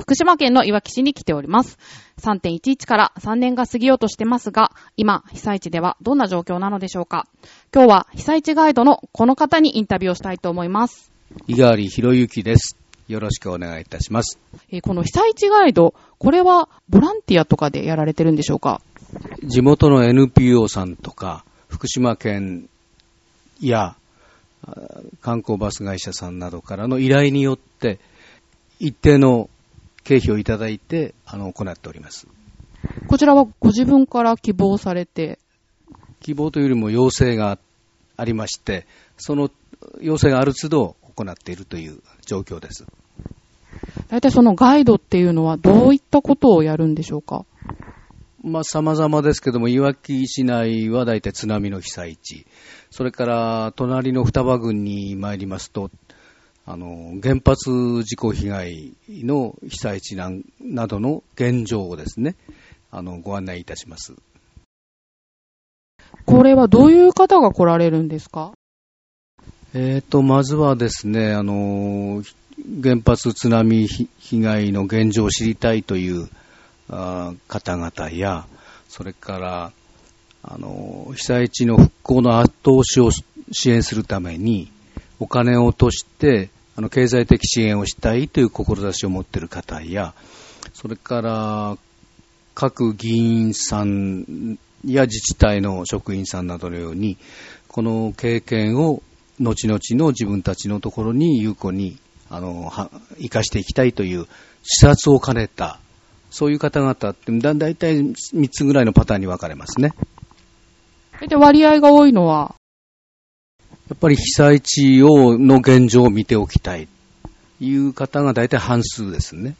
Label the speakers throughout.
Speaker 1: 福島県のいわき市に来ております。3.11から3年が過ぎようとしてますが、今、被災地ではどんな状況なのでしょうか今日は被災地ガイドのこの方にインタビューをしたいと思います。
Speaker 2: 井川博之です。よろしくお願いいたします。
Speaker 1: えーこの被災地ガイド、これはボランティアとかでやられてるんでしょうか？
Speaker 2: 地元の NPO さんとか、福島県やあ観光バス会社さんなどからの依頼によって、一定の経費をいただいて、あの、行っております。
Speaker 1: こちらはご自分から希望されて、
Speaker 2: 希望というよりも要請がありまして、その要請がある都度行っているという状況です。
Speaker 1: 大体そのガイドっていうのはどういったことをやるんでしょうか？
Speaker 2: まあ、様々ですけども、いわき市内は大体津波の被災地。それから、隣の双葉郡に参りますと、あの、原発事故被害の被災地などの現状をですね、あの、ご案内いたします。
Speaker 1: これはどういう方が来られるんですか？
Speaker 2: えーと、まずはですね、あの、原発津波被被害の現状を知りたいという方々や、それから、あの、被災地の復興の後押しを支援するために、お金を落として、あの、経済的支援をしたいという志を持っている方や、それから、各議員さんや自治体の職員さんなどのように、この経験を後々の自分たちのところに有効にあのは生かしていきたいという視察を兼ねた、そういう方々ってだだいたい3つぐらいのパターンに分かれますね。
Speaker 1: 大体割合が多いのは、
Speaker 2: やっぱり被災地をの現状を見ておきたいという方が大体半数ですね。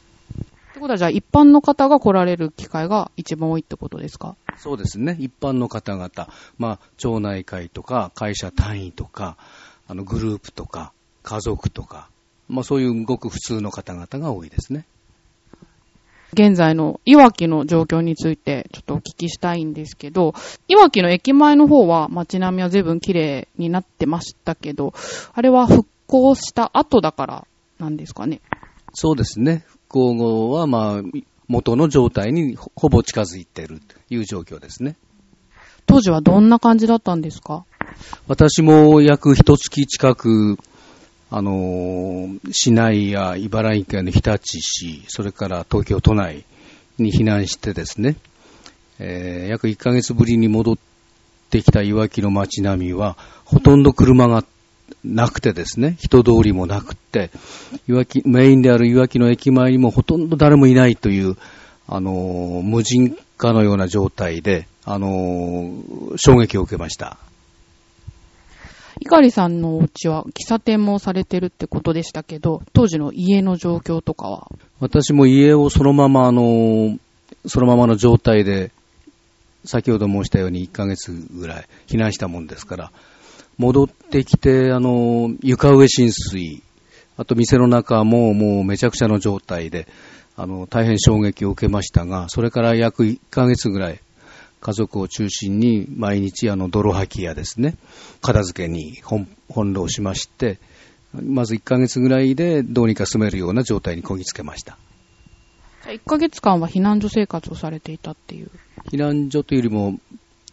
Speaker 1: ってことはじゃあ一般の方が来られる機会が一番多いってことですか？
Speaker 2: そうですね。一般の方々、まあ、町内会とか、会社単位とか、あの、グループとか、家族とか、まあ、そういうごく普通の方々が多いですね。
Speaker 1: 現在のいわきの状況についてちょっとお聞きしたいんですけど、いわきの駅前の方は街並みは随分綺麗になってましたけど、あれは復興した後だからなんですかね？
Speaker 2: そうですね。復興後は、まあ、元の状態にほほぼ近づいているという状況ですね。
Speaker 1: 当時はどんな感じだったんですか？
Speaker 2: 私も約一月近く、あの市内や茨城県の日立市、それから東京都内に避難してですね、えー約1ヶ月ぶりに戻ってきたいわきの街並みは、ほとんど車がなくてですね、人通りもなくて、いわき、メインであるいわきの駅前にもほとんど誰もいないという、あの無人化のような状態で、あの衝撃を受けました。
Speaker 1: いかりさんのお家は喫茶店もされてるってことでしたけど、当時の家の状況とかは？
Speaker 2: 私も家をそのまま、あの、そのままの状態で、先ほど申したように1ヶ月ぐらい避難したもんですから、戻ってきて、あの、床上浸水、あと店の中ももうめちゃくちゃの状態で、あの、大変衝撃を受けましたが、それから約1ヶ月ぐらい、家族を中心に毎日あの泥吐きやですね、片付けに本翻弄しまして、まず1ヶ月ぐらいでどうにか住めるような状態にこぎつけました。
Speaker 1: じゃあ1ヶ月間は避難所生活をされていたっていう。
Speaker 2: 避難所というよりも、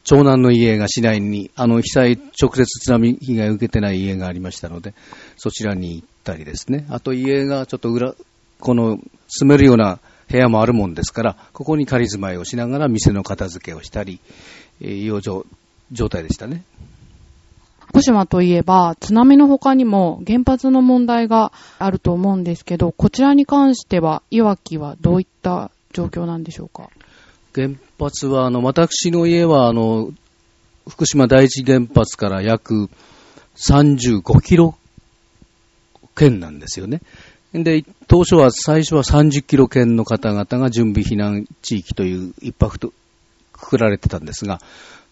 Speaker 2: 長男の家が市内に、あの被災、直接津波被害を受けてない家がありましたので、そちらに行ったりですね。あと家がちょっと裏、この住めるような部屋もあるもんですから、ここに仮住まいをしながら店の片付けをしたり、えー、養生状態でしたね。
Speaker 1: 福島といえば、津波の他にも原発の問題があると思うんですけど、こちらに関しては、いわきはどういった状況なんでしょうか？
Speaker 2: 原発は、あの、私の家は、あの、福島第一原発から約35キロ圏なんですよね。で、当初は、最初は30キロ圏の方々が準備避難地域という一泊とくくられてたんですが、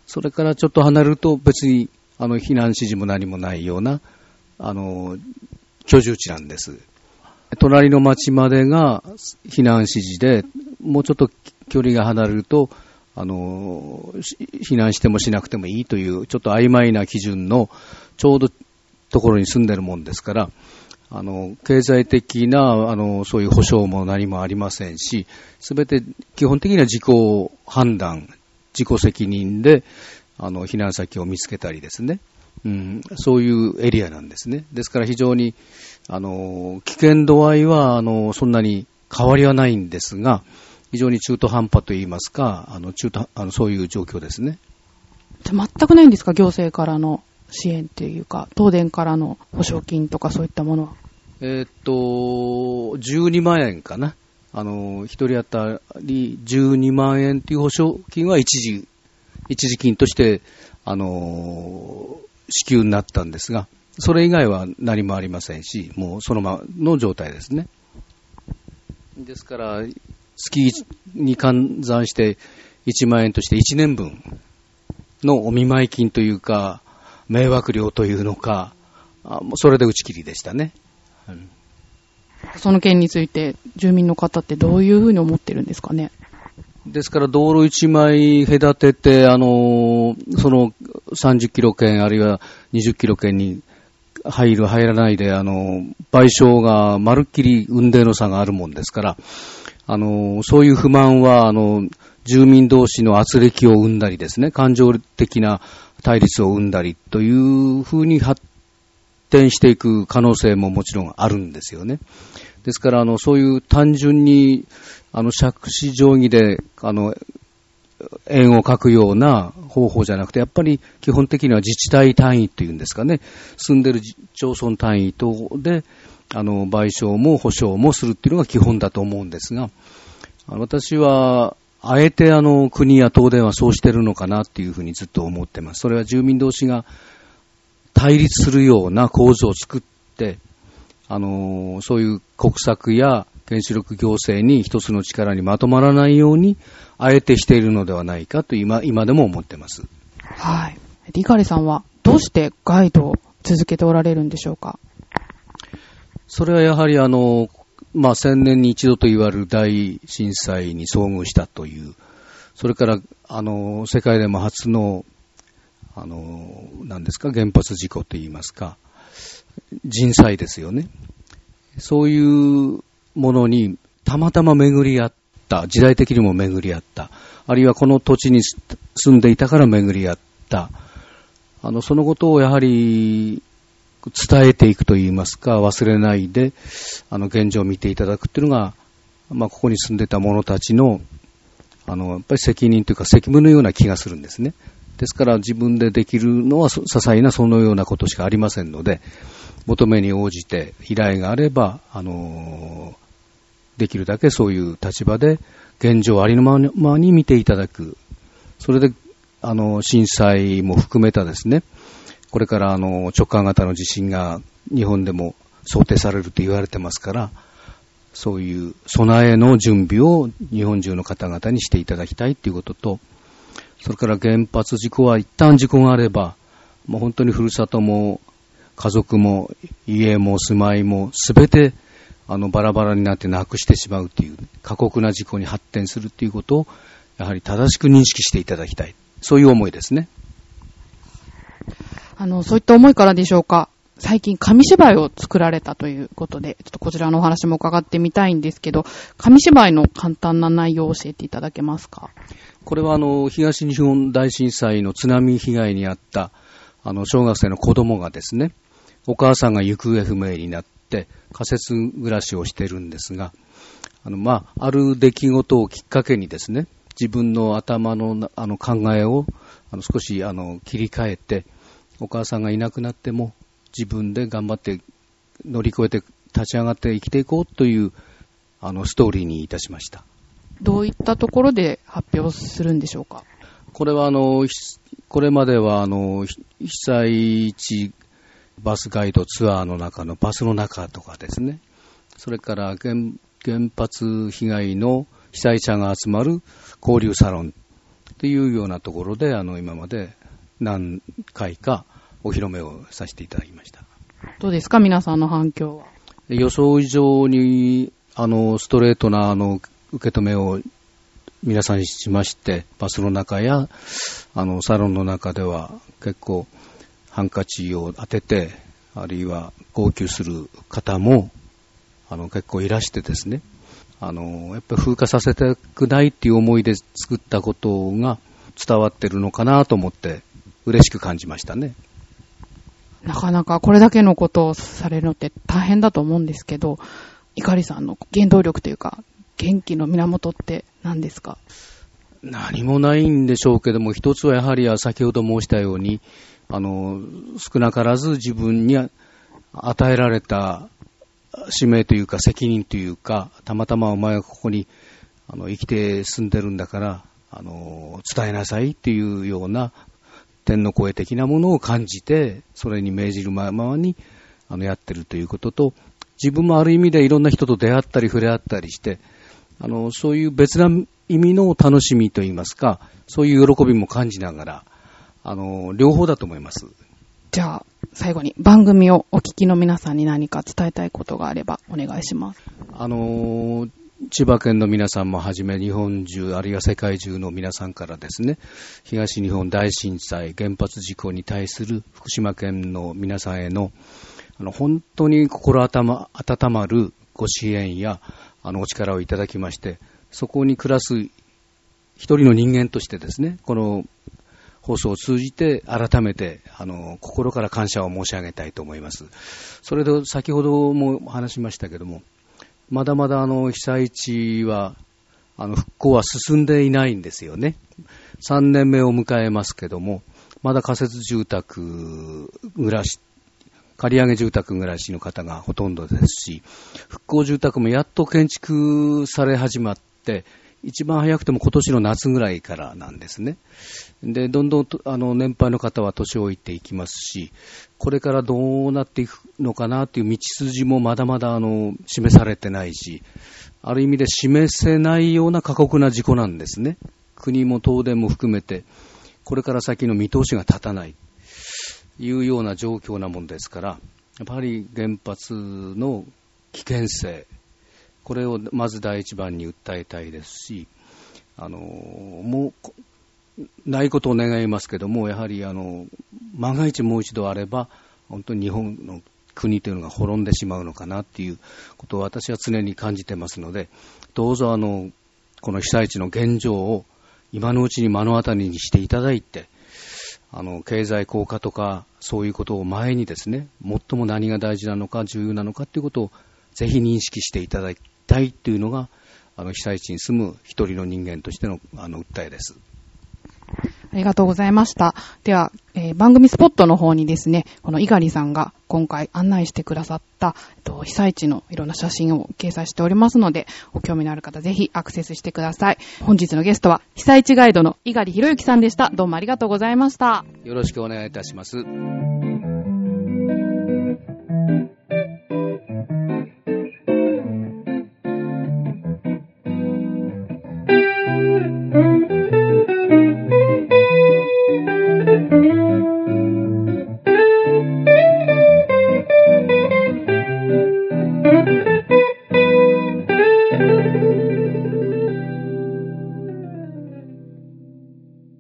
Speaker 2: それからちょっと離れると別に、あの、避難指示も何もないような、あの、居住地なんです。隣の町までが避難指示で、もうちょっと距離が離れると、あの、避難してもしなくてもいいという、ちょっと曖昧な基準の、ちょうどところに住んでるもんですから、あの、経済的な、あの、そういう保障も何もありませんし、すべて基本的には自己判断、自己責任で、あの、避難先を見つけたりですね。うん、そういうエリアなんですね。ですから非常に、あの、危険度合いは、あの、そんなに変わりはないんですが、非常に中途半端といいますか、あの、中途、あの、そういう状況ですね。
Speaker 1: 全くないんですか？行政からの支援っていうか、東電からの保証金とかそういったものは？
Speaker 2: えー、っと、12万円かな。あの、一人当たり12万円という保証金は一時、一時金として、あの、支給になったんですが、それ以外は何もありませんし、もうそのままの状態ですね。ですから、月に換算して1万円として1年分のお見舞い金というか、迷惑料というのか、それで打ち切りでしたね。うん、
Speaker 1: その件について、住民の方ってどういうふうに思ってるんですかね？
Speaker 2: ですから、道路一枚隔てて、あの、その30キロ圏、あるいは20キロ圏に入る、入らないで、あの、賠償がまるっきり運転の差があるもんですから、あの、そういう不満は、あの、住民同士の圧力を生んだりですね、感情的な対立を生んだりというふうに発展していく可能性ももちろんあるんですよね。ですから、あの、そういう単純に、あの、借子定規で、あの、円を書くような方法じゃなくて、やっぱり基本的には自治体単位っていうんですかね、住んでる町村単位等で、あの、賠償も保証もするっていうのが基本だと思うんですが、私は、あえてあの、国や東電はそうしてるのかなっていうふうにずっと思ってます。それは住民同士が対立するような構図を作って、あの、そういう国策や原子力行政に一つの力にまとまらないように、あえてしているのではないかと今、今でも思ってます。
Speaker 1: はい。リカリさんはどうしてガイドを続けておられるんでしょうか？
Speaker 2: それはやはりあの、まあ、千年に一度と言われる大震災に遭遇したという、それから、あの、世界でも初のあの、何ですか、原発事故と言いますか、人災ですよね。そういうものにたまたま巡り合った、時代的にも巡り合った、あるいはこの土地に住んでいたから巡り合った、あの、そのことをやはり伝えていくと言いますか、忘れないで、あの、現状を見ていただくっていうのが、まあ、ここに住んでた者たちの、あの、やっぱり責任というか責務のような気がするんですね。ですから自分でできるのは些細なそのようなことしかありませんので、求めに応じて依頼があれば、あのできるだけそういう立場で現状ありのままに見ていただく。それで、あの、震災も含めたですね、これからあの直下型の地震が日本でも想定されると言われてますから、そういう備えの準備を日本中の方々にしていただきたいということと、それから原発事故は一旦事故があれば、もう本当にふるさとも家族も家も住まいもすべてあのバラバラになってなくしてしまうという過酷な事故に発展するということをやはり正しく認識していただきたい。そういう思いですね。
Speaker 1: あの、そういった思いからでしょうか。最近紙芝居を作られたということで、ちょっとこちらのお話も伺ってみたいんですけど、紙芝居の簡単な内容を教えていただけますか
Speaker 2: これはあの、東日本大震災の津波被害に遭った、あの、小学生の子供がですね、お母さんが行方不明になって、仮設暮らしをしてるんですが、あの、まあ、ある出来事をきっかけにですね、自分の頭のあの考えをあの少しあの切り替えて、お母さんがいなくなっても自分で頑張って乗り越えて立ち上がって生きていこうというあのストーリーにいたしました。
Speaker 1: どういったところで発表するんでしょうか？
Speaker 2: これはあの、これまではあの、被災地バスガイドツアーの中のバスの中とかですね、それから原原発被害の被災者が集まる交流サロンっていうようなところで、あの、今まで何回かお披露目をさせていただきました。
Speaker 1: どうですか皆さんの反響は。
Speaker 2: 予想以上に、あの、ストレートな、あの、受け止めを皆さんにしまして、バスの中や、あの、サロンの中では結構、ハンカチを当てて、あるいは号泣する方も、あの、結構いらしてですね、あの、やっぱり風化させたくないっていう思いで作ったことが伝わってるのかなと思って、嬉しく感じましたね。
Speaker 1: なかなかこれだけのことをされるのって大変だと思うんですけど、いかりさんの原動力というか、元気の源って何ですか？
Speaker 2: 何もないんでしょうけども、一つはやはり先ほど申したように、あの、少なからず自分に与えられた使命というか責任というか、たまたまお前はここにあの生きて住んでるんだから、あの、伝えなさいっていうような天の声的なものを感じて、それに命じるままにあのやってるということと、自分もある意味でいろんな人と出会ったり触れ合ったりして、あの、そういう別な意味の楽しみといいますか、そういう喜びも感じながら、あの、両方だと思います。
Speaker 1: じゃあ、最後に番組をお聞きの皆さんに何か伝えたいことがあればお願いします。
Speaker 2: あの、千葉県の皆さんもはじめ日本中、あるいは世界中の皆さんからですね、東日本大震災、原発事故に対する福島県の皆さんへの、あの、本当に心温まるご支援や、あの、お力をいただきまして、そこに暮らす一人の人間としてですね、この放送を通じて改めて、あの、心から感謝を申し上げたいと思います。それで先ほども話しましたけども、まだまだあの、被災地は、あの、復興は進んでいないんですよね。3年目を迎えますけども、まだ仮設住宅暮らし、借り上げ住宅暮らしの方がほとんどですし、復興住宅もやっと建築され始まって、一番早くても今年の夏ぐらいからなんですね。で、どんどんあの年配の方は年老いていきますし、これからどうなっていくのかなという道筋もまだまだあの示されてないし、ある意味で示せないような過酷な事故なんですね。国も東電も含めて、これから先の見通しが立たない、いうような状況なもんですから、やっぱり原発の危険性、これをまず第一番に訴えたいですし、あの、もう、ないことを願いますけども、やはりあの、万が一もう一度あれば、本当に日本の国というのが滅んでしまうのかなっていうことを私は常に感じてますので、どうぞあの、この被災地の現状を今のうちに目の当たりにしていただいて、あの、経済効果とか、そういうことを前にですね、最も何が大事なのか、重要なのかということをぜひ認識していただきたいというのが、あの、被災地に住む一人の人間としての、あの、訴えです。
Speaker 1: ありがとうございました。では、えー、番組スポットの方にですね、この猪狩さんが今回案内してくださった、えっと、被災地のいろんな写真を掲載しておりますので、ご興味のある方ぜひアクセスしてください。本日のゲストは、被災地ガイドの猪狩博之さんでした。どうもありがとうございました。
Speaker 2: よろしくお願いいたします。